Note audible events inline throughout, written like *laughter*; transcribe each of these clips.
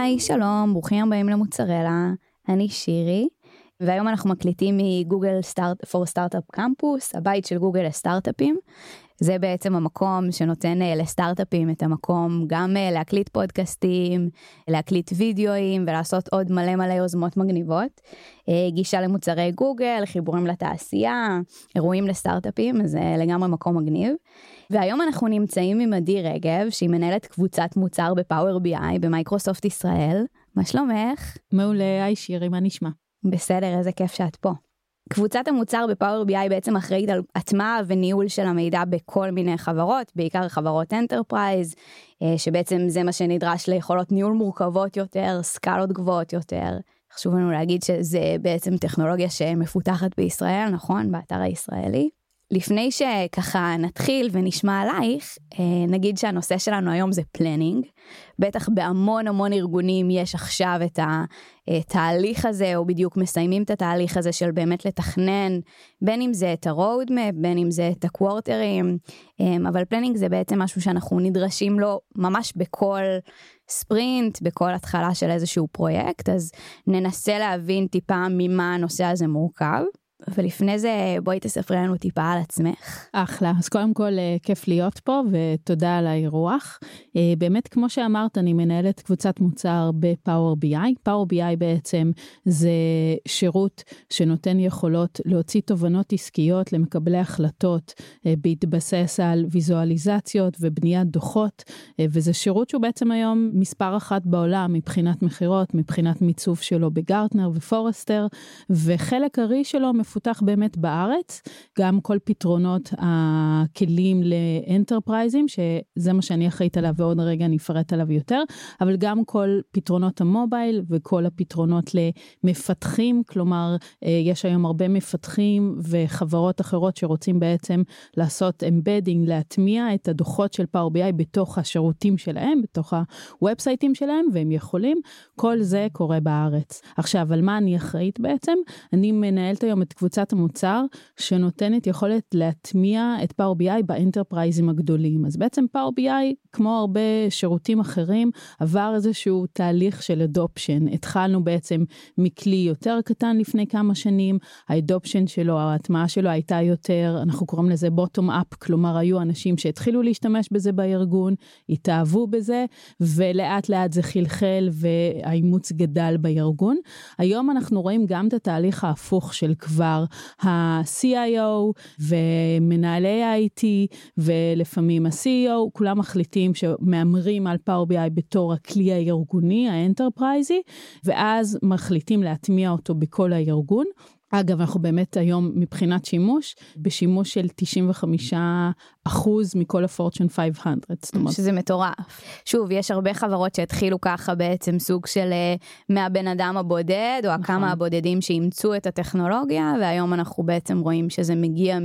היי, שלום, ברוכים הבאים למוצרלה, אני שירי, והיום אנחנו מקליטים מגוגל פור סטארט-אפ קמפוס, הבית של גוגל לסטארט-אפים. זה בעצם המקום שנותן אה, לסטארט-אפים את המקום גם אה, להקליט פודקאסטים, להקליט וידאוים ולעשות עוד מלא מלא יוזמות מגניבות. אה, גישה למוצרי גוגל, חיבורים לתעשייה, אירועים לסטארט-אפים, זה לגמרי מקום מגניב. והיום אנחנו נמצאים עם עדי רגב, שהיא מנהלת קבוצת מוצר בפאוור בי.איי במייקרוסופט ישראל. מה שלומך? מעולה, היי שירי, מה נשמע? בסדר, איזה כיף שאת פה. קבוצת המוצר ב Power BI בעצם אחראית על הטמעה וניהול של המידע בכל מיני חברות, בעיקר חברות enterprise, אה, שבעצם זה מה שנדרש ליכולות ניהול מורכבות יותר, סקלות גבוהות יותר. חשוב לנו להגיד שזה בעצם טכנולוגיה שמפותחת בישראל, נכון? בסייט הישראלי. לפני שככה נתחיל ונשמע עלייך, אה, נגיד שהנושא שלנו היום זה planning. בטח בהמון המון ארגונים יש עכשיו את התהליך הזה, או בדיוק מסיימים את התהליך הזה של באמת לתכנן, בין אם זה את ה-roadmap, בין אם זה את הקוורטרים, אה, אבל planning זה בעצם משהו שאנחנו נדרשים לו ממש בכל ספרינט, בכל התחלה של איזשהו פרויקט, אז ננסה להבין טיפה ממה הנושא הזה מורכב. ולפני זה בואי תספרי לנו טיפה על עצמך. אחלה, אז קודם כל אה, כיף להיות פה ותודה על האירוח. אה, באמת כמו שאמרת אני מנהלת קבוצת מוצר ב Power BI. Power BI בעצם זה שירות שנותן יכולות להוציא תובנות עסקיות למקבלי החלטות אה, בהתבסס על ויזואליזציות ובניית דוחות וזה שירות שהוא בעצם היום מספר אחת בעולם מבחינת מכירות, מבחינת מיצוב שלו ב Gartner ו Forrester וחלק ארי שלו מפותח באמת בארץ, גם כל פתרונות הכלים לאנטרפרייזים, שזה מה שאני אחראית עליו ועוד רגע אני אפרט עליו יותר, אבל גם כל פתרונות המובייל וכל הפתרונות למפתחים, כלומר אה, יש היום הרבה מפתחים וחברות אחרות שרוצים בעצם לעשות embedding, להטמיע את הדוחות של Power BI בתוך השירותים שלהם, בתוך הוובסייטים שלהם, והם יכולים, כל זה קורה בארץ. עכשיו, על מה אני אחראית בעצם? אני מנהלת היום את קבוצת המוצר שנותנת יכולת להטמיע את Power BI באנטרפרייזים הגדולים. אז בעצם Power BI, כמו הרבה שירותים אחרים, עבר איזשהו תהליך של אדופשן. התחלנו בעצם מכלי יותר קטן לפני כמה שנים, האדופשן שלו, ההטמעה שלו הייתה יותר, אנחנו קוראים לזה בוטום אפ, כלומר היו אנשים שהתחילו להשתמש בזה בארגון, התאהבו בזה, ולאט לאט זה חלחל והאימוץ גדל בארגון. היום אנחנו רואים גם את התהליך ההפוך של כבר. כבר ה-CIO ומנהלי IT ולפעמים ה-CEO, כולם מחליטים שמהמרים על Power BI בתור הכלי הארגוני, האנטרפרייזי, ואז מחליטים להטמיע אותו בכל הארגון. אגב, אנחנו באמת היום מבחינת שימוש, בשימוש של 95 אחוז מכל ה Fortune 500. זאת אומרת. שזה מטורף. שוב, יש הרבה חברות שהתחילו ככה בעצם סוג של אה, מהבן אדם הבודד, או נכון. הכמה הבודדים שאימצו את הטכנולוגיה, והיום אנחנו בעצם רואים שזה מגיע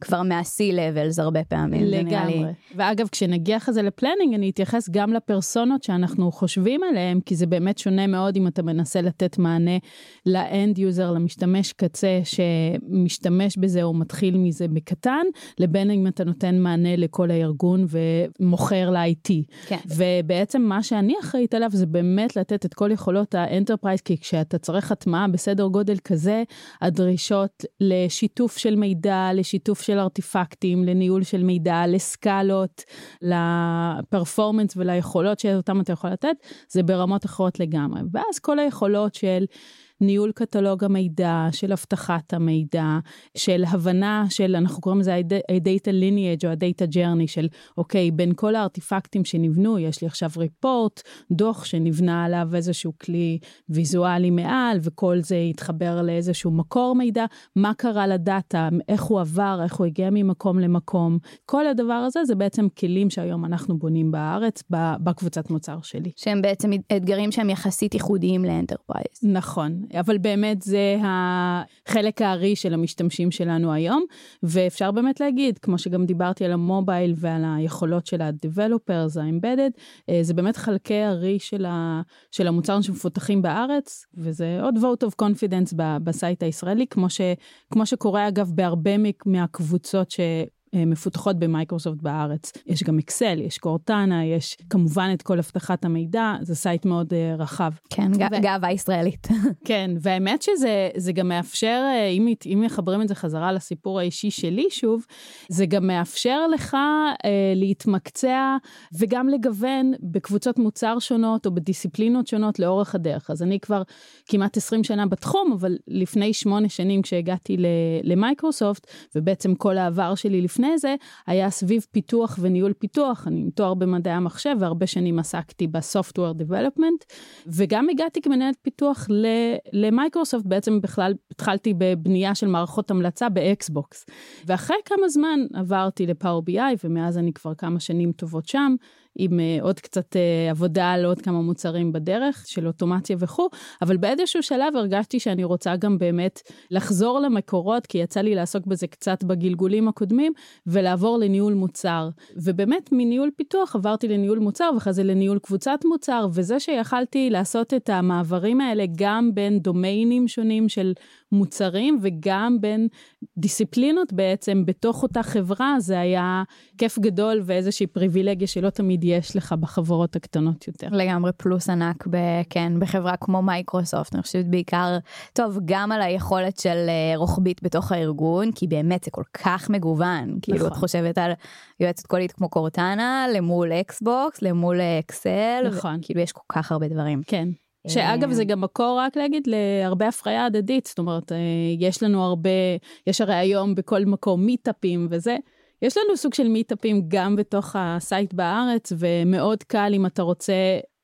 כבר מה-C-Levels הרבה פעמים. לגמרי. ואגב, כשנגיע אחרי זה ל planning, אני אתייחס גם לפרסונות שאנחנו חושבים עליהם, כי זה באמת שונה מאוד אם אתה מנסה לתת מענה ל end user, למשתמש קצה שמשתמש בזה או מתחיל מזה בקטן, לבין אם אתה נותן מענה לכל הארגון ומוכר ל-IT. כן. ובעצם מה שאני אחראית עליו זה באמת לתת את כל יכולות ה enterprise, כי כשאתה צריך הטמעה בסדר גודל כזה, הדרישות לשיתוף של מידע, לשיתוף של ארטיפקטים, לניהול של מידע, לסקלות, לפרפורמנס וליכולות שאותם אתה יכול לתת, זה ברמות אחרות לגמרי. ואז כל היכולות של... ניהול קטלוג המידע, של אבטחת המידע, של הבנה של, אנחנו קוראים לזה ה-data lineage או ה-data journey של, אוקיי, בין כל הארטיפקטים שנבנו, יש לי עכשיו ריפורט, דוח שנבנה עליו איזשהו כלי ויזואלי מעל, וכל זה יתחבר לאיזשהו מקור מידע, מה קרה ל data, איך הוא עבר, איך הוא הגיע ממקום למקום. כל הדבר הזה זה בעצם כלים שהיום אנחנו בונים בארץ, בקבוצת מוצר שלי. שהם בעצם אתגרים שהם יחסית ייחודיים ל enterprise. נכון, אבל באמת זה החלק הארי של המשתמשים שלנו היום, ואפשר באמת להגיד, כמו שגם דיברתי על המובייל ועל היכולות של ה-Developers, ה-Embedded, אה, זה באמת חלק הארי של, של המוצר שמפותחים בארץ, וזה עוד vote of confidence ב site הישראלי, כמו, ש, כמו שקורה אגב בהרבה מהקבוצות ש... מפותחות במייקרוסופט בארץ. יש גם אקסל, יש קורטנה, יש כמובן את כל אבטחת המידע, זה site מאוד uh, רחב. כן, ו... גאווה ישראלית. *laughs* כן, והאמת שזה גם מאפשר, אה, אם, אם מחברים את זה חזרה לסיפור האישי שלי שוב, זה גם מאפשר לך uh, להתמקצע וגם לגוון בקבוצות מוצר שונות או בדיסציפלינות שונות לאורך הדרך. אז אני כבר כמעט 20 שנה בתחום, אבל לפני שמונה שנים כשהגעתי למייקרוסופט, ובעצם כל העבר שלי לפני זה, היה סביב פיתוח וניהול פיתוח, אני עם תואר במדעי המחשב והרבה שנים עסקתי ב software development, וגם הגעתי כמנהלת פיתוח למייקרוסופט, בעצם בכלל התחלתי בבנייה של מערכות המלצה באקסבוקס. ואחרי כמה זמן עברתי לפאור בי-איי, ומאז אני כבר כמה שנים טובות שם. עם uh, עוד קצת uh, עבודה על עוד כמה מוצרים בדרך של אוטומציה וכו', אבל באיזשהו שלב הרגשתי שאני רוצה גם באמת לחזור למקורות, כי יצא לי לעסוק בזה קצת בגלגולים הקודמים, ולעבור לניהול מוצר. ובאמת מניהול פיתוח עברתי לניהול מוצר, ואחרי זה לניהול קבוצת מוצר, וזה שיכלתי לעשות את המעברים האלה גם בין דומיינים שונים של מוצרים וגם בין דיסציפלינות בעצם בתוך אותה חברה, זה היה כיף גדול ואיזושהי פריבילגיה שלא תמיד יש לך בחברות הקטנות יותר. לגמרי פלוס ענק, ב, כן, בחברה כמו מייקרוסופט, אני חושבת בעיקר, טוב, גם על היכולת של uh, רוחבית בתוך הארגון, כי באמת זה כל כך מגוון, נכון. כאילו את חושבת על יועצת קולית כמו קורטנה, למול אקסבוקס, למול אקסל, נכון. כאילו יש כל כך הרבה דברים. כן. שאגב זה גם מקור רק להגיד להרבה הפריה הדדית זאת אומרת אה, יש לנו הרבה יש הרי היום בכל מקום meetup־ים וזה יש לנו סוג של meetup־ים גם בתוך הסייט בארץ, ומאוד קל אם אתה רוצה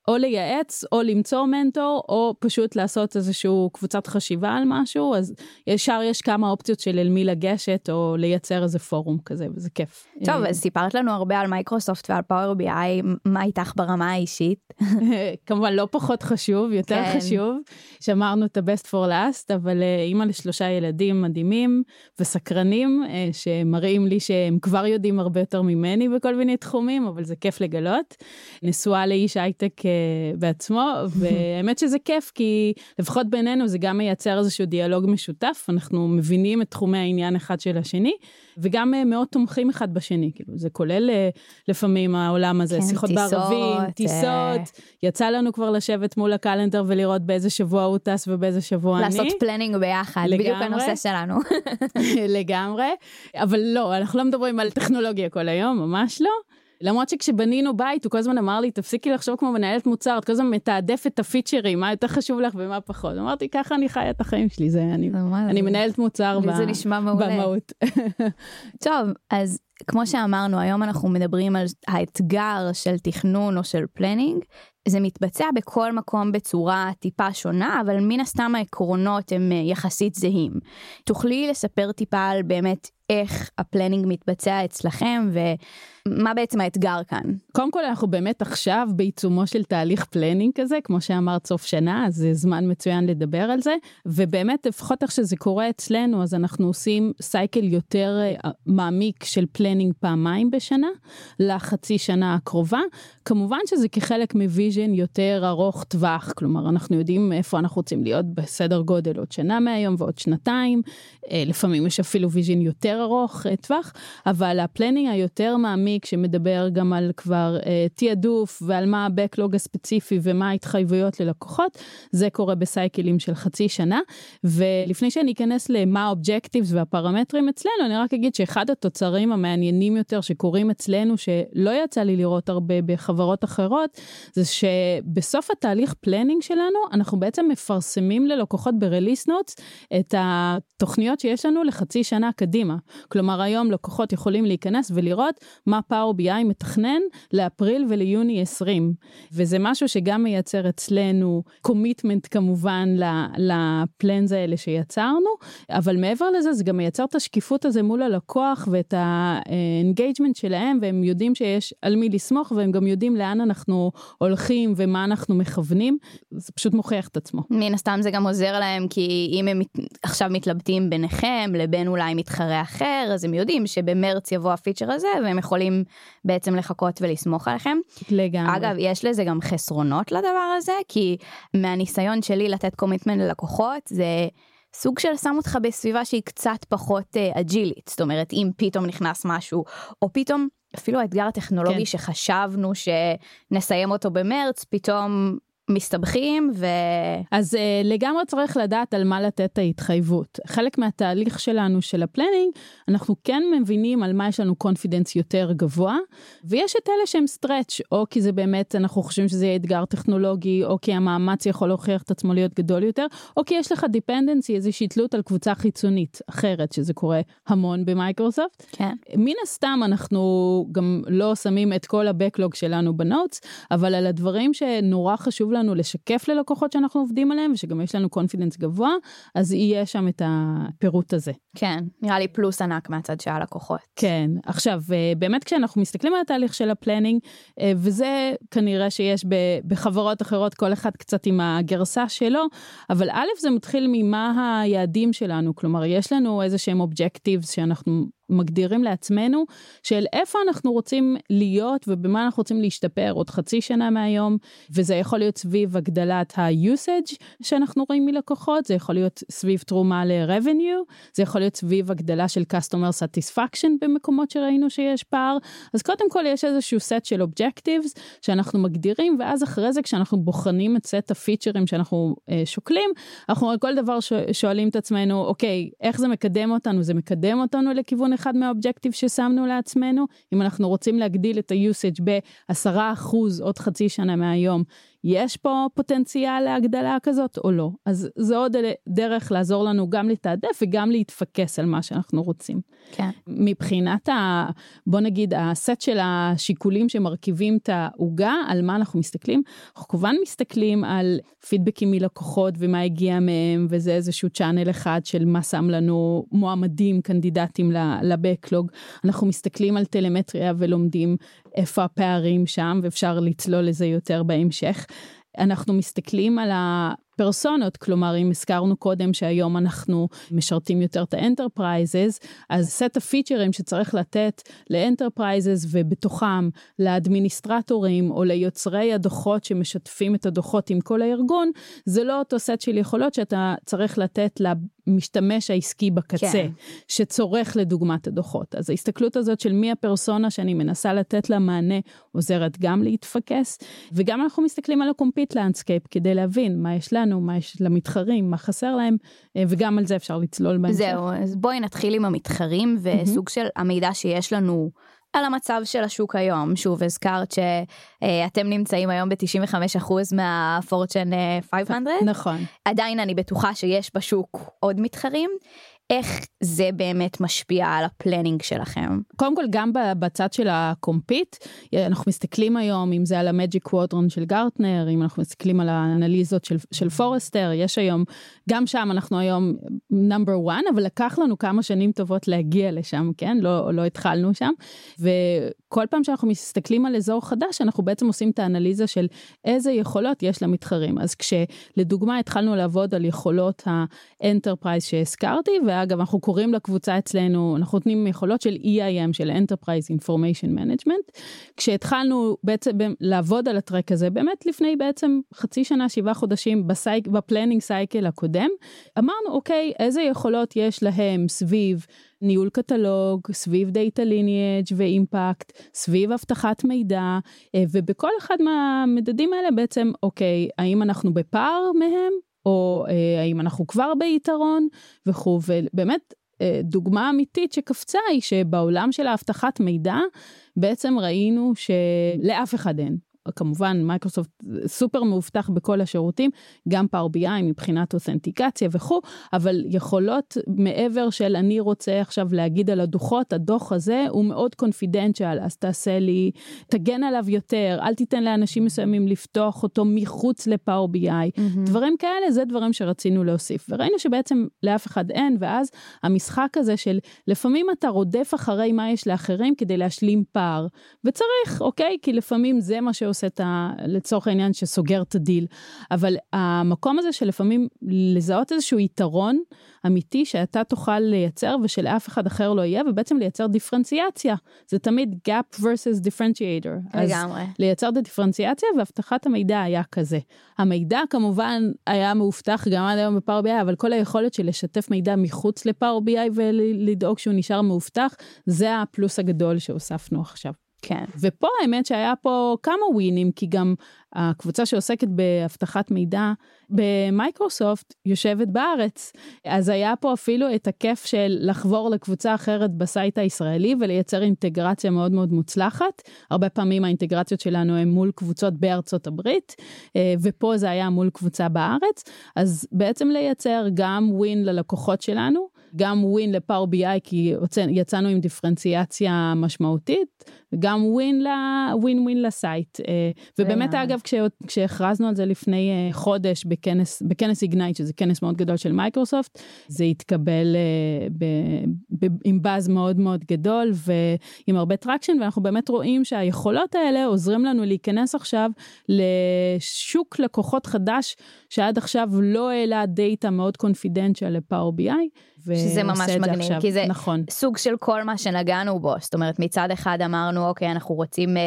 או לייעץ, או למצוא מנטור, או פשוט לעשות איזושהי קבוצת חשיבה על משהו, אז ישר יש כמה אופציות של אל מי לגשת, או לייצר איזה פורום כזה, וזה כיף. טוב, אז סיפרת לנו הרבה על מייקרוסופט ועל פאוור בי איי, מה איתך ברמה האישית? *laughs* כמובן לא פחות חשוב, יותר כן. חשוב. שמרנו את ה-best for last, אבל אה, אימא לשלושה ילדים מדהימים וסקרנים, אה, שמראים לי שהם כבר יודעים הרבה יותר ממני בכל מיני תחומים, אבל זה כיף לגלות. נשואה לאיש הייטק בעצמו, והאמת שזה כיף, כי לפחות בינינו זה גם מייצר איזשהו דיאלוג משותף, אנחנו מבינים את תחומי העניין אחד של השני, וגם אה, מאוד תומכים אחד בשני, כאילו זה כולל אה, לפעמים העולם הזה, כן, שיחות טיסות, בערבים, אה. טיסות, אה... יצא לנו כבר לשבת מול ה calendar ולראות באיזה שבוע הוא טס ובאיזה שבוע לעשות אני. לעשות planning ביחד, לגמרי, בדיוק הנושא שלנו. *laughs* לגמרי, אבל לא, אנחנו לא מדברים על טכנולוגיה כל היום, ממש לא. למרות שכשבנינו בית הוא כל הזמן אמר לי תפסיקי לחשוב כמו מנהלת מוצר את כל הזמן מתעדף את ה feature־ים מה יותר חשוב לך ומה פחות אמרתי ככה אני חיה את החיים שלי זה אני אני מנהלת מוצר זה נשמע מעולה במהות. *laughs* טוב אז כמו שאמרנו היום אנחנו מדברים על האתגר של תכנון או של planning זה מתבצע בכל מקום בצורה טיפה שונה, אבל מן הסתם העקרונות הם אה, יחסית זהים. תוכלי לספר טיפה על באמת איך ה planning מתבצע אצלכם ומה בעצם האתגר כאן? קודם כל אנחנו באמת עכשיו בעיצומו של תהליך planning כזה, כמו שאמרת סוף שנה, אז זה זמן מצוין לדבר על זה, ובאמת לפחות איך שזה קורה אצלנו, אז אנחנו עושים cycle יותר אה, מעמיק של planning פעמיים בשנה, לחצי שנה הקרובה. כמובן שזה כחלק מ vision יותר ארוך טווח, כלומר אנחנו יודעים איפה אנחנו רוצים להיות בסדר גודל עוד שנה מהיום ועוד שנתיים, אה, לפעמים יש אפילו vision יותר ארוך אה, טווח, אבל ה planning היותר מעמיק שמדבר גם על כבר אה, תעדוף ועל מה ה-backlog הספציפי ומה ההתחייבויות ללקוחות, זה קורה ב cycle־ים של חצי שנה. ולפני שאני אכנס למה ה objectives והפרמטרים אצלנו, אני רק אגיד שאחד התוצרים המעניינים יותר שקורים אצלנו, שלא יצא לי לראות הרבה בחברות אחרות, זה שבסוף התהליך planning שלנו, אנחנו בעצם מפרסמים ללקוחות ב-release notes את התוכניות שיש לנו לחצי שנה קדימה. כלומר היום לקוחות יכולים להיכנס ולראות מה פאוור בי איי מתכנן לאפריל וליוני 20 וזה משהו שגם מייצר אצלנו commitment כמובן ל plans האלה שיצרנו אבל מעבר לזה זה גם מייצר את השקיפות הזה מול הלקוח ואת ה engagement שלהם והם יודעים שיש על מי לסמוך והם גם יודעים לאן אנחנו הולכים ומה אנחנו מכוונים זה פשוט מוכיח את עצמו. מן הסתם זה גם עוזר להם כי אם הם עכשיו מתלבטים ביניכם לבין אולי מתחרה אחר אז הם יודעים שבמרץ יבוא ה feature הזה והם יכולים בעצם לחכות ולסמוך עליכם. לגמרי. אגב יש לזה גם חסרונות לדבר הזה כי מהניסיון שלי לתת commitment ללקוחות זה סוג של שם אותך בסביבה שהיא קצת פחות agile־ית, זאת אומרת אם פתאום נכנס משהו, או פתאום אפילו האתגר הטכנולוגי כן. שחשבנו שנסיים אותו במרץ, פתאום מסתבכים ו... אז uh, לגמרי צריך לדעת על מה לתת את ההתחייבות. חלק מהתהליך שלנו של ה planning, אנחנו כן מבינים על מה יש לנו confidence יותר גבוה, ויש את אלה שהם stretch, או כי זה באמת, אנחנו חושבים שזה יהיה אתגר טכנולוגי, או כי המאמץ יכול להוכיח את עצמו להיות גדול יותר, או כי יש לך dependency, איזושהי תלות על קבוצה חיצונית אחרת, שזה קורה המון במייקרוסופט. כן. מן הסתם אנחנו גם לא שמים את כל ה backlog שלנו ב notes, אבל על הדברים שנורא חשוב לנו לשקף ללקוחות שאנחנו עובדים עליהם ושגם יש לנו confidence גבוה אז יהיה שם את הפירוט הזה. כן נראה לי פלוס ענק מהצד של הלקוחות. כן עכשיו אה, באמת כשאנחנו מסתכלים על התהליך של ה planning אה, וזה כנראה שיש בחברות אחרות כל אחד קצת עם הגרסה שלו אבל א' זה מתחיל ממה היעדים שלנו כלומר יש לנו איזה שהם objectives שאנחנו מגדירים לעצמנו של איפה אנחנו רוצים להיות ובמה אנחנו רוצים להשתפר עוד חצי שנה מהיום וזה יכול להיות סביב הגדלת ה-usage שאנחנו רואים מלקוחות זה יכול להיות סביב תרומה ל-revenue זה יכול להיות סביב הגדלה של customer satisfaction במקומות שראינו שיש פער. אז קודם כל יש איזשהו סט של objectives שאנחנו מגדירים ואז אחרי זה כשאנחנו בוחנים את סט הפיצ'רים שאנחנו אה, שוקלים אנחנו על כל דבר שואלים את עצמנו אוקיי איך זה מקדם אותנו? זה מקדם אותנו לכיוון אחד מהאובג'קטיב ששמנו לעצמנו, אם אנחנו רוצים להגדיל את ה-usage ב-10% עוד חצי שנה מהיום, יש פה פוטנציאל להגדלה כזאת או לא. אז זה עוד דרך לעזור לנו גם לתעדף וגם להתפקס על מה שאנחנו רוצים. כן. מבחינת ה... בוא נגיד הסט של השיקולים שמרכיבים את העוגה, על מה אנחנו מסתכלים? אנחנו כמובן מסתכלים על פידבקים מלקוחות ומה הגיע מהם וזה איזשהו צ'אנל אחד של מה שם לנו מועמדים קנדידטים ל backlog. אנחנו מסתכלים על טלמטריה ולומדים איפה הפערים שם ואפשר לצלול לזה יותר בהמשך. אנחנו מסתכלים על פרסונות, כלומר אם הזכרנו קודם שהיום אנחנו משרתים יותר את ה enterprises, אז סט ה feature־ים שצריך לתת ל enterprises ובתוכם ל administrator־ים או ליוצרי הדוחות שמשתפים את הדוחות עם כל הארגון, זה לא אותו סט של יכולות שאתה צריך לתת למשתמש העסקי בקצה, כן. שצורך לדוגמת הדוחות. אז ההסתכלות הזאת של מי הפרסונה שאני מנסה לתת לה מענה עוזרת גם להתפקס, וגם אנחנו מסתכלים על ה-compete landscape כדי להבין מה יש לנו. מה יש למתחרים, מה חסר להם, אה, וגם על זה אפשר לצלול בהמשך. זהו, אז בואי נתחיל עם המתחרים וסוג של המידע שיש לנו. על המצב של השוק היום. שוב הזכרת שאתם נמצאים היום ב-95% מהפורצ'ן 500 נכון. עדיין אני בטוחה שיש בשוק עוד מתחרים איך זה באמת משפיע על ה planning שלכם? קודם כל גם בצד של ה compete, אנחנו מסתכלים היום אם זה על ה Magic Quadrant של Gartner, אם אנחנו מסתכלים על האנליזות של, של Forrester, יש היום, גם שם אנחנו היום number 1, אבל לקח לנו כמה שנים טובות להגיע לשם, כן? לא, לא התחלנו שם. וכל פעם שאנחנו מסתכלים על אזור חדש, אנחנו בעצם עושים את האנליזה של איזה יכולות יש למתחרים. אז כשלדוגמה התחלנו לעבוד על יכולות ה enterprise שהזכרתי, ואגב אנחנו קוראים לקבוצה אצלנו אנחנו נותנים יכולות של EIM של Enterprise Information Management כשהתחלנו בעצם לעבוד על ה track הזה באמת לפני בעצם חצי שנה שבעה חודשים ב cycle ב planning cycle הקודם אמרנו אוקיי איזה יכולות יש להם סביב ניהול קטלוג, סביב data lineage ו impact, סביב אבטחת מידע, אה, ובכל אחד מהמדדים האלה בעצם, אוקיי, האם אנחנו בפער מהם? או אה, האם אנחנו כבר ביתרון וכו', ובאמת אה, דוגמה אמיתית שקפצה היא שבעולם של האבטחת מידע בעצם ראינו שלאף אחד אין. כמובן מייקרוסופט סופר מאובטח בכל השירותים, גם פאור בי.איי מבחינת אותנטיקציה וכו', אבל יכולות מעבר של אני רוצה עכשיו להגיד על הדוחות, הדוח הזה הוא מאוד קונפידנציאל, אז תעשה לי, תגן עליו יותר, אל תיתן לאנשים מסוימים לפתוח אותו מחוץ ל Power BI. Mm-hmm. דברים כאלה זה דברים שרצינו להוסיף, וראינו שבעצם לאף אחד אין, ואז המשחק הזה של לפעמים אתה רודף אחרי מה יש לאחרים כדי להשלים פער, וצריך, אוקיי? כי לפעמים זה מה שעושה. שעושה את ה... לצורך העניין שסוגר את הדיל. אבל המקום הזה שלפעמים לזהות איזשהו יתרון אמיתי שאתה תוכל לייצר ושלאף אחד אחר לא יהיה, ובעצם לייצר דיפרנציאציה. זה תמיד gap versus differentiator. לגמרי. אז לייצר את הדיפרנציאציה ואבטחת המידע היה כזה. המידע כמובן היה מאובטח גם עד היום ב Power BI אבל כל היכולת של לשתף מידע מחוץ ל Power BI ולדאוג שהוא נשאר מאובטח, זה הפלוס הגדול שהוספנו עכשיו. כן. ופה האמת שהיה פה כמה win ים, כי גם הקבוצה שעוסקת באבטחת מידע במייקרוסופט יושבת בארץ. אז היה פה אפילו את הכיף של לחבור לקבוצה אחרת ב site הישראלי ולייצר אינטגרציה מאוד מאוד מוצלחת. הרבה פעמים האינטגרציות שלנו הן מול קבוצות בארצות הברית, ופה זה היה מול קבוצה בארץ. אז בעצם לייצר גם win ללקוחות שלנו, גם win ל Power BI כי יצאנו עם דיפרנציאציה משמעותית, וגם win win win ל site. אה, ובאמת אגב כשהכרזנו על זה לפני אה, חודש בכנס בכנס Ignite שזה כנס מאוד גדול של מייקרוסופט זה התקבל אה, ב, ב, עם באז מאוד מאוד גדול ועם הרבה traction ואנחנו באמת רואים שהיכולות האלה עוזרים לנו להיכנס עכשיו לשוק לקוחות חדש שעד עכשיו לא העלה דאטה מאוד confidential ל Power BI. שזה ממש מגניב, עכשיו. כי זה נכון. סוג של כל מה שנגענו בו, זאת אומרת מצד אחד אמרנו אוקיי אנחנו רוצים uh,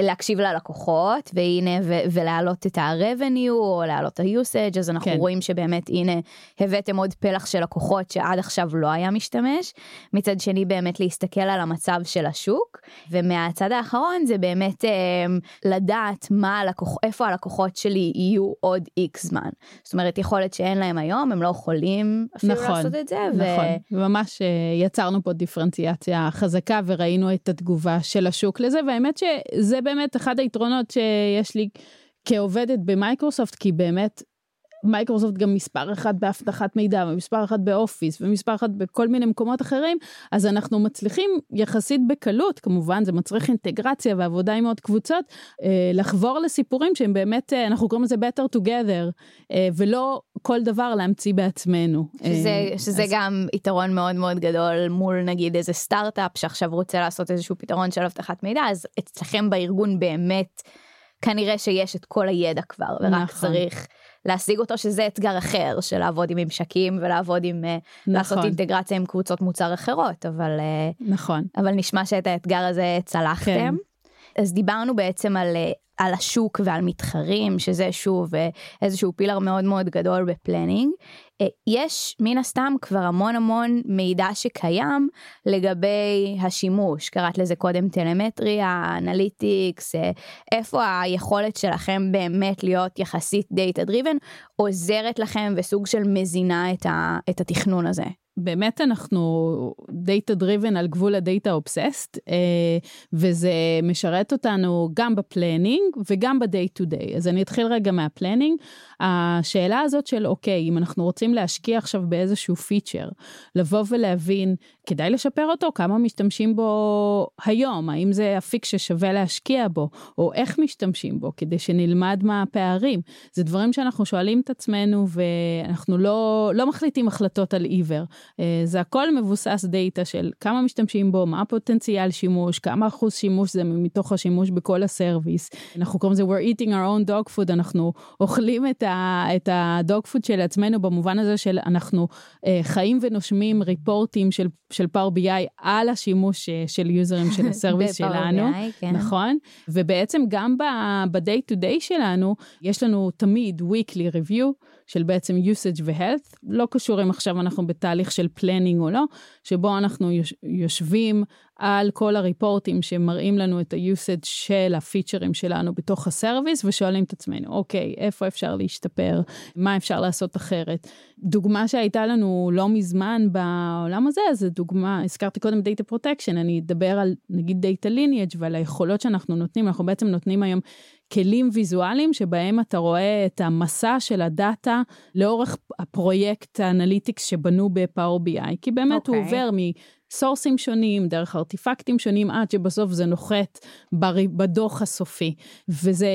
להקשיב ללקוחות והנה ו- ולהעלות את ה-revenue או להעלות ה-usage אז אנחנו כן. רואים שבאמת הנה הבאתם עוד פלח של לקוחות שעד עכשיו לא היה משתמש. מצד שני באמת להסתכל על המצב של השוק ומהצד האחרון זה באמת uh, לדעת מה הלקוח איפה הלקוחות שלי יהיו עוד x זמן. זאת אומרת יכולת שאין להם היום הם לא יכולים אפילו נכון. לעשות את זה. נכון, ו... ממש אה, יצרנו פה דיפרנציאציה חזקה וראינו את התגובה של השוק לזה, והאמת שזה באמת אחד היתרונות שיש לי כעובדת במייקרוסופט, כי באמת מייקרוסופט גם מספר אחד באבטחת מידע ומספר אחד ב Office ומספר אחד בכל מיני מקומות אחרים אז אנחנו מצליחים יחסית בקלות כמובן זה מצריך אינטגרציה ועבודה עם עוד קבוצות אה, לחבור לסיפורים שהם באמת אה, אנחנו קוראים לזה better together אה, ולא כל דבר להמציא בעצמנו. שזה, שזה אז... גם יתרון מאוד מאוד גדול מול נגיד איזה סטארט-אפ שעכשיו רוצה לעשות איזשהו פתרון של אבטחת מידע אז אצלכם בארגון באמת כנראה שיש את כל הידע כבר ורק נכון. צריך. להשיג אותו שזה אתגר אחר של לעבוד עם ממשקים ולעבוד עם אה, נכון. לעשות אינטגרציה עם קבוצות מוצר אחרות אבל אה, נכון אבל נשמע שאת האתגר הזה צלחתם. כן. אז דיברנו בעצם על אה, על השוק ועל מתחרים שזה שוב איזשהו pillar מאוד מאוד גדול ב planning. אה, יש מן הסתם כבר המון המון מידע שקיים לגבי השימוש קראת לזה קודם טלמטריה analytics אה, איפה היכולת שלכם באמת להיות יחסית data driven עוזרת לכם וסוג של מזינה את, ה, את התכנון הזה. באמת אנחנו data driven על גבול ה data obsessed אה, וזה משרת אותנו גם ב planning וגם בדיי טו דיי אז אני אתחיל רגע מה planning. השאלה הזאת של אוקיי אם אנחנו רוצים להשקיע עכשיו באיזשהו פיצ'ר לבוא ולהבין כדאי לשפר אותו? כמה משתמשים בו היום? האם זה אפיק ששווה להשקיע בו? או איך משתמשים בו כדי שנלמד מה הפערים? זה דברים שאנחנו שואלים את עצמנו ואנחנו לא לא מחליטים החלטות על עיוור. אה, זה הכל מבוסס דאטה של כמה משתמשים בו, מה הפוטנציאל שימוש, כמה אחוז שימוש זה מתוך השימוש בכל ה service. אנחנו קוראים לזה we're eating our own dog food, אנחנו אוכלים את, ה, את ה dog food של עצמנו במובן הזה של אנחנו אה, חיים ונושמים report ים של, של Power BI על השימוש אה, של יוזרים של *laughs* ה service שלנו, BI, כן. נכון? ובעצם גם ב-day to day שלנו יש לנו תמיד weekly review. של בעצם usage ו-health, לא קשור אם עכשיו אנחנו בתהליך של planning או לא, שבו אנחנו יושבים על כל הריפורטים שמראים לנו את ה-usage של הפיצ'רים שלנו בתוך הסרוויס ושואלים את עצמנו, אוקיי, איפה אפשר להשתפר, מה אפשר לעשות אחרת. דוגמה שהייתה לנו לא מזמן בעולם הזה, זה דוגמה, הזכרתי קודם data protection, אני אדבר על נגיד data lineage ועל היכולות שאנחנו נותנים, אנחנו בעצם נותנים היום כלים ויזואליים שבהם אתה רואה את המסע של הדאטה לאורך הפרויקט ה analytics שבנו ב Power BI כי באמת okay. הוא אוקיי. עובר source ים שונים, דרך artifact ים שונים, עד שבסוף זה נוחת בדוח הסופי. וזה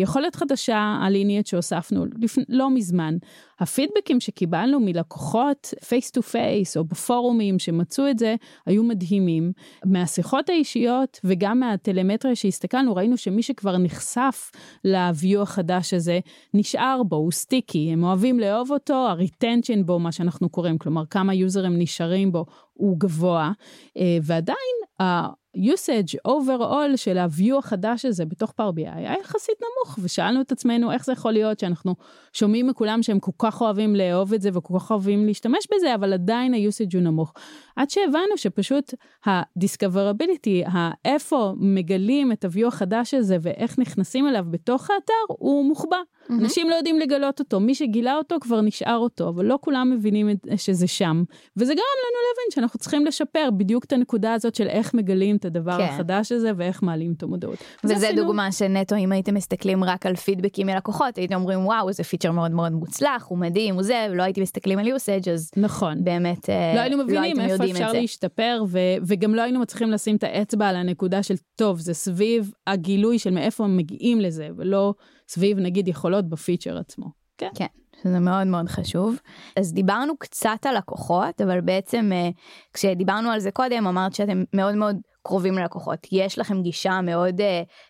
יכולת חדשה, ה lineage שהוספנו לפ... לא מזמן. הפידבקים שקיבלנו מלקוחות face to face או בפורומים שמצאו את זה, היו מדהימים. מהשיחות האישיות וגם מהטלמטריה שהסתכלנו, ראינו שמי שכבר נחשף ל-view החדש הזה, נשאר בו, הוא סטיקי, הם אוהבים לאהוב אותו, ה-retension בו, מה שאנחנו קוראים, כלומר כמה יוזרים נשארים בו, הוא גבוה, אה, ועדיין ה-usage overall של ה-view החדש הזה בתוך פאור בי היה יחסית נמוך, ושאלנו את עצמנו איך זה יכול להיות שאנחנו שומעים מכולם שהם כל כך אוהבים לאהוב את זה וכל כך אוהבים להשתמש בזה, אבל עדיין ה-usage הוא נמוך. עד שהבנו שפשוט ה-discoverability, איפה מגלים את ה-view החדש הזה ואיך נכנסים אליו בתוך האתר, הוא מוחבא. Mm-hmm. אנשים לא יודעים לגלות אותו, מי שגילה אותו כבר נשאר אותו, אבל לא כולם מבינים שזה שם. וזה גרם לנו להבין שאנחנו צריכים לשפר בדיוק את הנקודה הזאת של איך מגלים את הדבר כן. החדש הזה ואיך מעלים את המודעות. וזה דוגמה שנטו, אם הייתם מסתכלים רק על פידבקים מלקוחות, הייתם אומרים וואו, זה פיצ'ר מאוד מאוד מוצלח, הוא מדהים, הוא זה, ולא הייתי מסתכלים על usage, אז נכון. באמת אה, לא היינו לא מבינים לא איפה אפשר להשתפר, ו- וגם לא היינו מצליחים לשים את האצבע על הנקודה של טוב, זה סביב הגילוי של מאיפה מגיעים לזה, ולא סביב נגיד יכולות בפיצ'ר עצמו. כן. כן. שזה מאוד מאוד חשוב. אז דיברנו קצת על לקוחות, אבל בעצם אה, כשדיברנו על זה קודם אמרת שאתם מאוד מאוד קרובים ללקוחות, יש לכם גישה מאוד uh,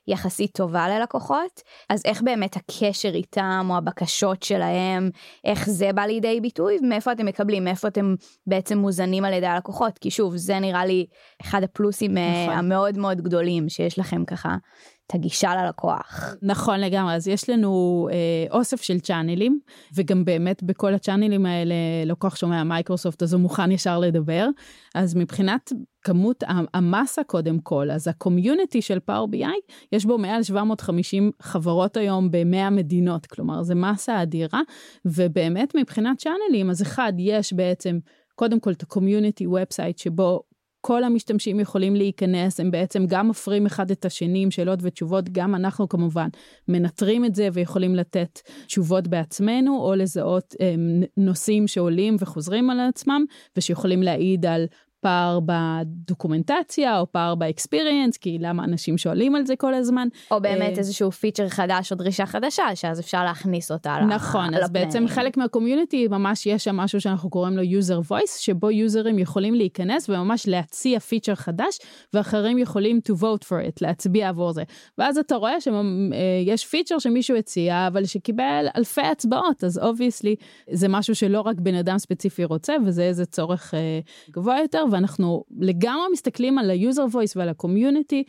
יחסית טובה ללקוחות, אז איך באמת הקשר איתם או הבקשות שלהם, איך זה בא לידי ביטוי, מאיפה אתם מקבלים, מאיפה אתם בעצם מוזנים על ידי הלקוחות, כי שוב, זה נראה לי אחד הפלוסים אה, נכון. המאוד מאוד גדולים שיש לכם ככה. את הגישה ללקוח. נכון לגמרי, אז יש לנו אה, אוסף של צ'אנלים, וגם באמת בכל הצ'אנלים האלה לקוח שומע מייקרוסופט, אז הוא מוכן ישר לדבר. אז מבחינת כמות המסה קודם כל, אז ה community של Power BI, יש בו מעל 750 חברות היום ב-100 מדינות, כלומר זה מסה אדירה, ובאמת מבחינת צ'אנלים, אז אחד, יש בעצם קודם כל את ה community website שבו כל המשתמשים יכולים להיכנס, הם בעצם גם מפרים אחד את השני עם שאלות ותשובות, גם אנחנו כמובן מנטרים את זה ויכולים לתת תשובות בעצמנו, או לזהות הם, נושאים שעולים וחוזרים על עצמם, ושיכולים להעיד על פער בדוקומנטציה או פער ב experience כי למה אנשים שואלים על זה כל הזמן. או באמת אה, איזשהו פיצ'ר חדש או דרישה חדשה שאז אפשר להכניס אותה נכון אז בעצם חלק מה community ממש יש שם משהו שאנחנו קוראים לו user voice שבו יוזרים יכולים להיכנס וממש להציע פיצ'ר חדש ואחרים יכולים to vote for it להצביע עבור זה ואז אתה רואה שיש פיצ'ר שמישהו הציע אבל שקיבל אלפי הצבעות אז obviously זה משהו שלא רק בן אדם ספציפי רוצה וזה איזה צורך אה, גבוה יותר. ואנחנו לגמרי מסתכלים על ה-user voice ועל ה-community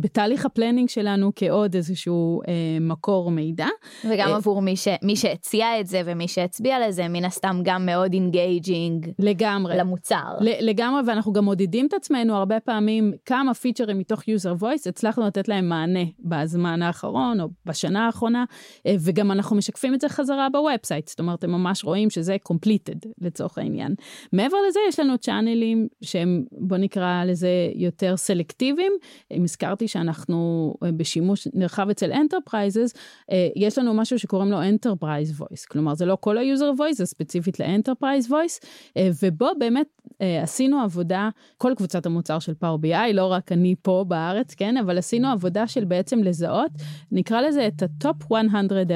בתהליך ה planning שלנו כעוד איזשהו אה, מקור מידע. וגם אה, עבור מי, ש, מי שהציע את זה ומי שהצביע לזה מן הסתם גם מאוד engaging לגמרי למוצר. לגמרי ואנחנו גם מודדים את עצמנו הרבה פעמים כמה פיצ'רים מתוך user voice הצלחנו לתת להם מענה בזמן האחרון או בשנה האחרונה אה, וגם אנחנו משקפים את זה חזרה ב website זאת אומרת הם ממש רואים שזה completed לצורך העניין. מעבר לזה יש לנו צ'אנלים שהם בוא נקרא לזה יותר סלקטיביים. הזכרתי שאנחנו אה, בשימוש נרחב אצל enterprises, אה, יש לנו משהו שקוראים לו enterprise voice, כלומר זה לא כל ה user voice, זה ספציפית ל enterprise voice, אה, ובו באמת עשינו עבודה, כל קבוצת המוצר של BI, לא רק אני פה בארץ, כן, אבל עשינו עבודה של בעצם לזהות, נקרא לזה את ה-top 100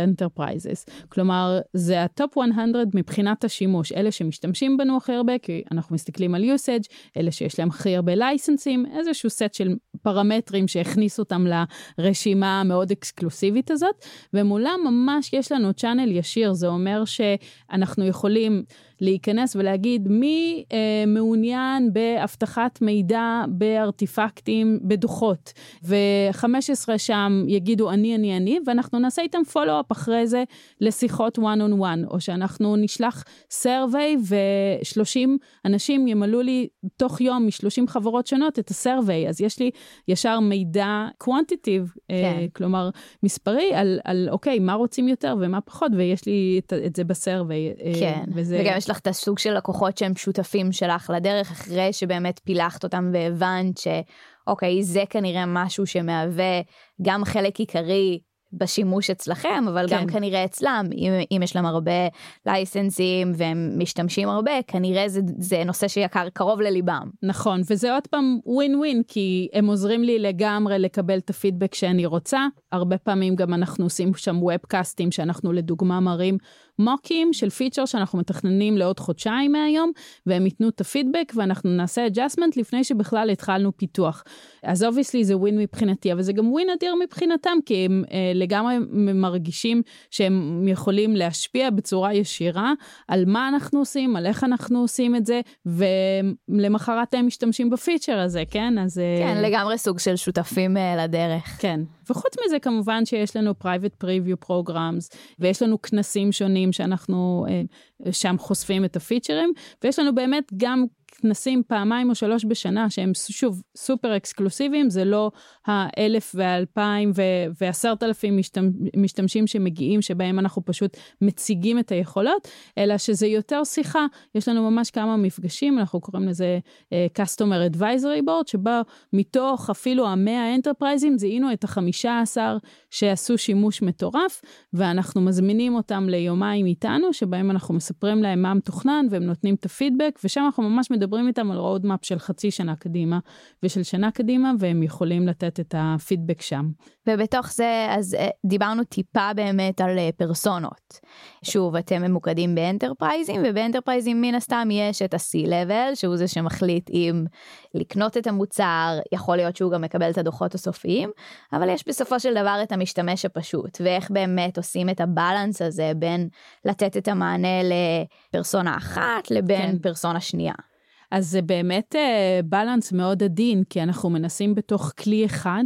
enterprises, כלומר זה ה-top 100 מבחינת השימוש, אלה שמשתמשים בנו הכי הרבה, כי אנחנו מסתכלים על usage, אלה שיש להם הכי הרבה לייסנסים, איזשהו סט של פרמטרים. יוצרים שהכניס אותם לרשימה המאוד אקסקלוסיבית הזאת, ומולם ממש יש לנו צ'אנל ישיר, זה אומר שאנחנו יכולים להיכנס ולהגיד מי אה, מעוניין באבטחת מידע בארטיפקטים בדוחות ו-15 שם יגידו אני אני אני ואנחנו נעשה איתם פולו-אפ אחרי זה לשיחות one on one או שאנחנו נשלח survey ו-30 אנשים ימלאו לי תוך יום מ-30 חברות שונות את הסרוויי אז יש לי ישר מידע quantitative אה, כן. אה, כלומר מספרי על, על אוקיי מה רוצים יותר ומה פחות ויש לי את, את זה בסרוויי. אה, כן וזה... וגם יש לך את הסוג של לקוחות שהם שותפים שלך לדרך אחרי שבאמת פילחת אותם והבנת שאוקיי זה כנראה משהו שמהווה גם חלק עיקרי בשימוש אצלכם, אבל כן. גם כנראה אצלם, אם, אם יש להם הרבה לייסנסים והם משתמשים הרבה, כנראה זה, זה נושא שיקר קרוב לליבם. נכון, וזה עוד פעם ווין ווין, כי הם עוזרים לי לגמרי לקבל את הפידבק שאני רוצה. הרבה פעמים גם אנחנו עושים שם ובקאסטים שאנחנו לדוגמה מראים מוקים של פיצ'ר שאנחנו מתכננים לעוד חודשיים מהיום, והם ייתנו את הפידבק ואנחנו נעשה adjustment לפני שבכלל התחלנו פיתוח. אז obviously זה win מבחינתי, אבל זה גם win אדיר מבחינתם, כי הם אה, לגמרי מרגישים שהם יכולים להשפיע בצורה ישירה על מה אנחנו עושים, על איך אנחנו עושים את זה, ולמחרת הם משתמשים בפיצ'ר הזה, כן? אז... אה, כן, לגמרי סוג של שותפים אה, לדרך. כן, וחוץ מזה כמובן שיש לנו private preview programs, ויש לנו כנסים שונים שאנחנו אה, שם חושפים את הפיצ'רים, ויש לנו באמת גם כנסים פעמיים או שלוש בשנה שהם שוב סופר אקסקלוסיביים, זה לא האלף והאלפיים ועשרת אלפים משתמשים שמגיעים שבהם אנחנו פשוט מציגים את היכולות, אלא שזה יותר שיחה, יש לנו ממש כמה מפגשים, אנחנו קוראים לזה uh, Customer Advisory Board, שבו מתוך אפילו המאה אנטרפרייזים זיהינו את החמישה עשר שעשו שימוש מטורף, ואנחנו מזמינים אותם ליומיים איתנו, שבהם אנחנו מספרים להם מה מתוכנן והם נותנים את הפידבק, ושם אנחנו ממש מדברים איתם על roadmap של חצי שנה קדימה ושל שנה קדימה, והם יכולים לתת את הפידבק שם. ובתוך זה, אז אה, דיברנו טיפה באמת על אה, פרסונות. שוב, אתם ממוקדים באנטרפרייזים, ובאנטרפרייזים מן הסתם יש את ה-C-Level, שהוא זה שמחליט אם לקנות את המוצר, יכול להיות שהוא גם מקבל את הדוחות הסופיים, אבל יש בסופו של דבר את המשתמש הפשוט, ואיך באמת עושים את הבלנס הזה בין לתת את המענה לפרסונה אחת לבין כן. פרסונה שנייה. אז זה באמת בלנס uh, מאוד עדין, כי אנחנו מנסים בתוך כלי אחד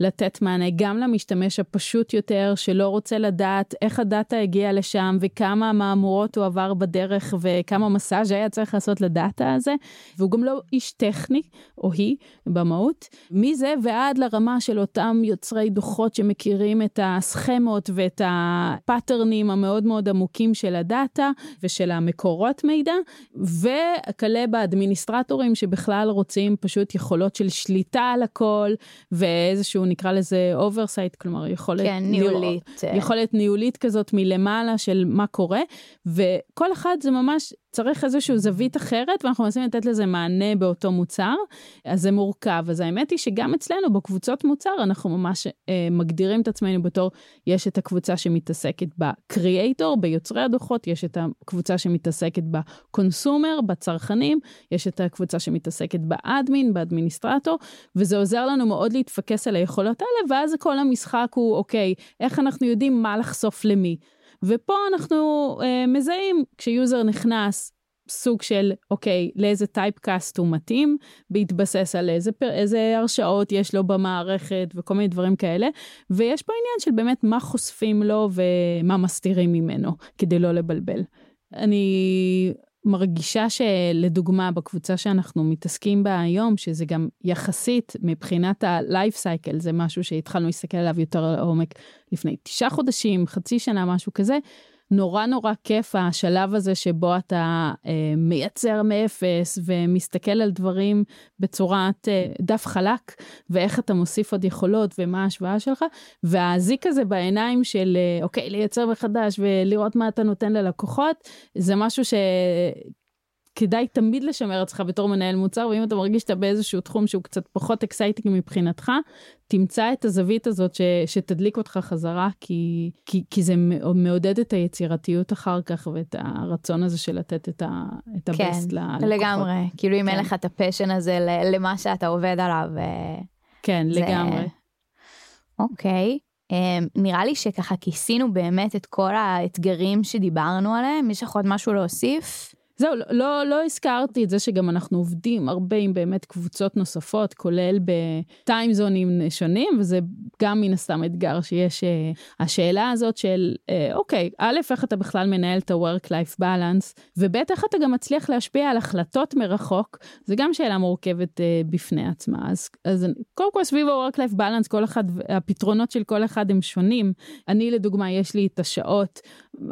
לתת מענה גם למשתמש הפשוט יותר, שלא רוצה לדעת איך הדאטה הגיע לשם וכמה מהמורות הוא עבר בדרך וכמה מסאז' היה צריך לעשות לדאטה הזה, והוא גם לא איש טכני, או היא, במהות, מזה ועד לרמה של אותם יוצרי דוחות שמכירים את הסכמות ואת הפאטרנים המאוד מאוד עמוקים של הדאטה ושל המקורות מידע, וכלה באדמיניסטרציה. אדמיניסטרטורים שבכלל רוצים פשוט יכולות של שליטה על הכל ואיזשהו נקרא לזה oversight כלומר יכולת כן, ניהולית ניהול, יכולת ניהולית כזאת מלמעלה של מה קורה וכל אחד זה ממש צריך איזושהי זווית אחרת ואנחנו מנסים לתת לזה מענה באותו מוצר אז זה מורכב אז האמת היא שגם אצלנו בקבוצות מוצר אנחנו ממש אה, מגדירים את עצמנו בתור יש את הקבוצה שמתעסקת בקריאייטור ביוצרי הדוחות יש את הקבוצה שמתעסקת בקונסומר בצרכנים יש את הקבוצה שמתעסקת באדמין באדמיניסטרטור וזה עוזר לנו מאוד להתפקס על היכולות האלה ואז כל המשחק הוא אוקיי איך אנחנו יודעים מה לחשוף למי. ופה אנחנו אה, מזהים כש user נכנס סוג של אוקיי לאיזה typecast הוא מתאים בהתבסס על איזה, איזה הרשאות יש לו במערכת וכל מיני דברים כאלה ויש פה עניין של באמת מה חושפים לו ומה מסתירים ממנו כדי לא לבלבל. אני מרגישה שלדוגמה בקבוצה שאנחנו מתעסקים בה היום שזה גם יחסית מבחינת ה-life cycle זה משהו שהתחלנו להסתכל עליו יותר לעומק לפני תשעה חודשים חצי שנה משהו כזה נורא נורא כיף השלב הזה שבו אתה אה, מייצר מאפס ומסתכל על דברים בצורת אה, דף חלק ואיך אתה מוסיף עוד יכולות ומה ההשוואה שלך והזיק הזה בעיניים של אה, אוקיי לייצר מחדש ולראות מה אתה נותן ללקוחות זה משהו ש... כדאי תמיד לשמר אצלך בתור מנהל מוצר ואם אתה מרגיש שאתה באיזשהו תחום שהוא קצת פחות exciting מבחינתך תמצא את הזווית הזאת ש, שתדליק אותך חזרה כי, כי, כי זה מעודד את היצירתיות אחר כך ואת הרצון הזה של לתת את, ה, את הבסט כן, ללקוחות. לגמרי כאילו אם כן. אין לך את הפשן הזה למה שאתה עובד עליו. אה, כן זה... לגמרי. אוקיי. Um, נראה לי שככה כיסינו באמת את כל האתגרים שדיברנו עליהם יש לך עוד משהו להוסיף. זהו, לא, לא, לא הזכרתי את זה שגם אנחנו עובדים הרבה עם באמת קבוצות נוספות, כולל בטיימזונים שונים, וזה גם מן הסתם אתגר שיש אה, השאלה הזאת של, אה, אוקיי, א', איך אתה בכלל מנהל את ה-work-life balance, וב', איך אתה גם מצליח להשפיע על החלטות מרחוק, זה גם שאלה מורכבת אה, בפני עצמה. אז, אז קודם כל סביב ה-work-life balance, כל אחד, הפתרונות של כל אחד הם שונים. אני לדוגמה, יש לי את השעות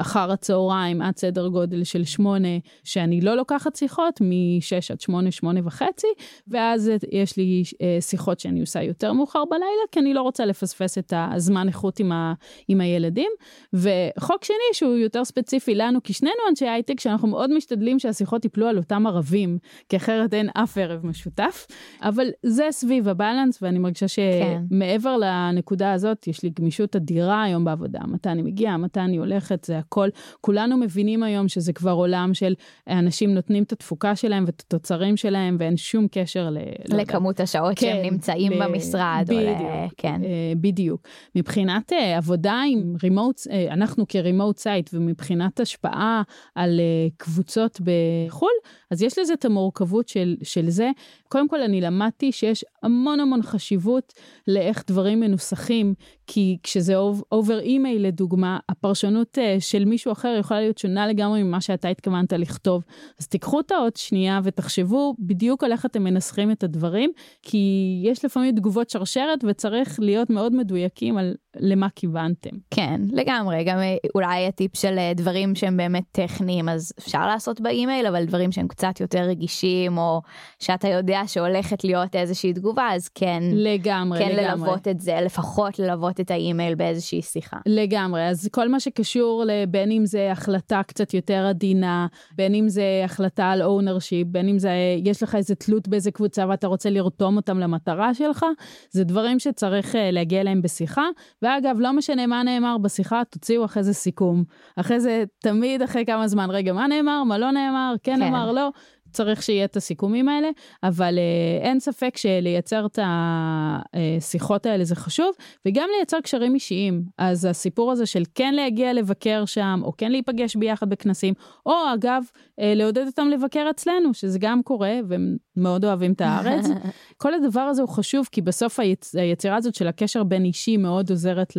אחר הצהריים עד סדר גודל של שמונה, שאני לא לוקחת שיחות, מ-6 עד 8, 8 וחצי, ואז יש לי אה, שיחות שאני עושה יותר מאוחר בלילה, כי אני לא רוצה לפספס את הזמן איכות עם, ה, עם הילדים. וחוק שני שהוא יותר ספציפי לנו, כי שנינו אנשי הייטק, שאנחנו מאוד משתדלים שהשיחות ייפלו על אותם ערבים, כי אחרת אין אף ערב משותף, אבל זה סביב הבלנס, ואני מרגישה כן. שמעבר כן. לנקודה הזאת, יש לי גמישות אדירה היום בעבודה, מתי אני מגיעה, מתי אני הולכת, זה הכל. כולנו מבינים היום שזה כבר עולם של אנשים נותנים את התפוקה שלהם ואת התוצרים שלהם, ואין שום קשר ל... לא לכמות השעות כן, שהם נמצאים ב... במשרד. בדיוק, ל... כן. אה, בדיוק. מבחינת אה, עבודה עם remote, אה, אנחנו כ remote site, ומבחינת השפעה על קבוצות בחו"ל, אז יש לזה את המורכבות של, של זה. קודם כל, אני למדתי שיש המון המון חשיבות לאיך דברים מנוסחים, כי כשזה over email לדוגמה, הפרשנות uh, של מישהו אחר יכולה להיות שונה לגמרי ממה שאתה התכוונת לכתוב. אז תיקחו אותה עוד שנייה ותחשבו בדיוק על איך אתם מנסחים את הדברים, כי יש לפעמים תגובות שרשרת וצריך להיות מאוד מדויקים על למה כיוונתם. כן, לגמרי. גם אה, אולי הטיפ של אה, דברים שהם באמת טכניים, אז אפשר לעשות באימייל, אבל דברים שהם קצת יותר רגישים, או שאתה יודע שהולכת להיות איזושהי תגובה, אז כן. לגמרי, כן לגמרי. כן ללוות את זה, לפחות ללוות את האימייל באיזושהי שיחה. לגמרי. אז כל מה שקשור לבין אם זה החלטה קצת יותר עדינה, בין אם זה החלטה על ownership, בין אם זה, יש לך איזה תלות באיזה קבוצה ואתה רוצה לרתום אותם למטרה שלך, זה דברים שצריך אה, להגיע אליהם בשיחה. ואגב, לא משנה מה נאמר בשיחה, תוציאו אחרי זה סיכום. אחרי זה, תמיד אחרי כמה זמן, רגע, מה נאמר, מה לא נאמר, כן, כן. נאמר, לא. צריך שיהיה את הסיכומים האלה, אבל אה, אין ספק שלייצר את השיחות האלה זה חשוב, וגם לייצר קשרים אישיים. אז הסיפור הזה של כן להגיע לבקר שם, או כן להיפגש ביחד בכנסים, או אגב, אה, לעודד אותם לבקר אצלנו, שזה גם קורה, והם מאוד אוהבים את הארץ. *laughs* כל הדבר הזה הוא חשוב, כי בסוף היצ... היצירה הזאת של הקשר בין אישי מאוד עוזרת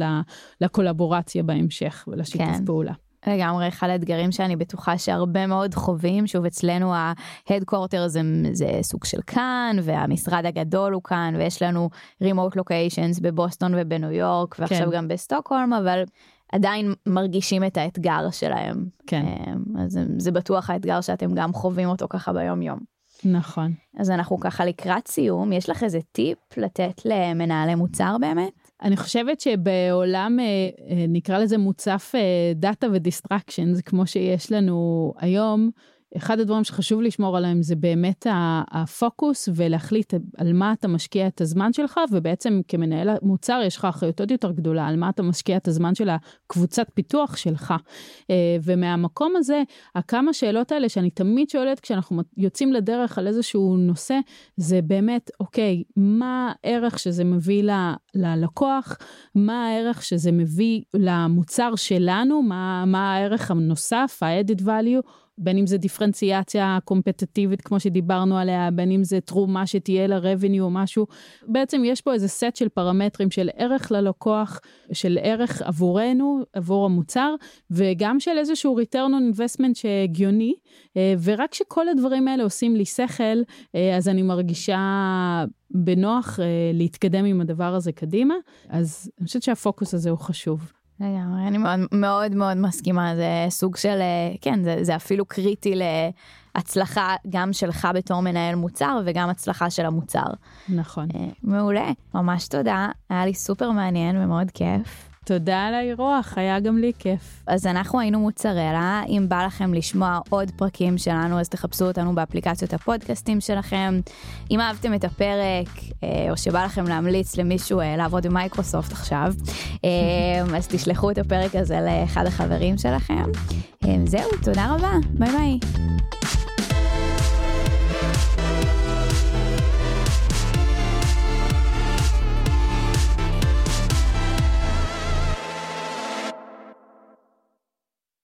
לקולבורציה בהמשך ולשיתוף כן. פעולה. לגמרי אחד האתגרים שאני בטוחה שהרבה מאוד חווים שוב אצלנו ההדקורטר זה, זה סוג של כאן והמשרד הגדול הוא כאן ויש לנו remote locations בבוסטון ובניו יורק ועכשיו כן. גם בסטוקהולם אבל עדיין מרגישים את האתגר שלהם. כן. אמ, אז זה, זה בטוח האתגר שאתם גם חווים אותו ככה ביום יום. נכון. אז אנחנו ככה לקראת סיום יש לך איזה טיפ לתת למנהלי מוצר באמת? אני חושבת שבעולם, אה, אה, נקרא לזה מוצף דאטה ו distractions, כמו שיש לנו היום, אחד הדברים שחשוב לשמור עליהם זה באמת הפוקוס ולהחליט על מה אתה משקיע את הזמן שלך, ובעצם כמנהל מוצר יש לך אחריות עוד יותר גדולה על מה אתה משקיע את הזמן של הקבוצת פיתוח שלך. אה, ומהמקום הזה, הכמה שאלות האלה שאני תמיד שואלת כשאנחנו יוצאים לדרך על איזשהו נושא, זה באמת, אוקיי, מה הערך שזה מביא ל, ללקוח, מה הערך שזה מביא למוצר שלנו, מה, מה הערך הנוסף, ה-added value. בין אם זה דיפרנציאציה קומפטטיבית כמו שדיברנו עליה, בין אם זה תרומה שתהיה ל-revenue או משהו. בעצם יש פה איזה סט של פרמטרים של ערך ללקוח, של ערך עבורנו, עבור המוצר, וגם של איזשהו return on investment שהגיוני, אה, ורק שכל הדברים האלה עושים לי שכל, אה, אז אני מרגישה בנוח אה, להתקדם עם הדבר הזה קדימה, אז אני חושבת שהפוקוס הזה הוא חשוב. לגמרי, אני מאוד מאוד מאוד מסכימה, זה סוג של, אה, כן, זה, זה אפילו קריטי להצלחה גם שלך בתור מנהל מוצר וגם הצלחה של המוצר. נכון. אה, מעולה, ממש תודה, היה לי סופר מעניין ומאוד כיף. תודה על האירוח, היה גם לי כיף. אז אנחנו היינו מוצרלה, אם בא לכם לשמוע עוד פרקים שלנו, אז תחפשו אותנו באפליקציות הפודקאסטים שלכם. אם אהבתם את הפרק, אה, או שבא לכם להמליץ למישהו אה, לעבוד במייקרוסופט עכשיו, אה, אז תשלחו את הפרק הזה לאחד החברים שלכם. זהו, תודה רבה, ביי ביי.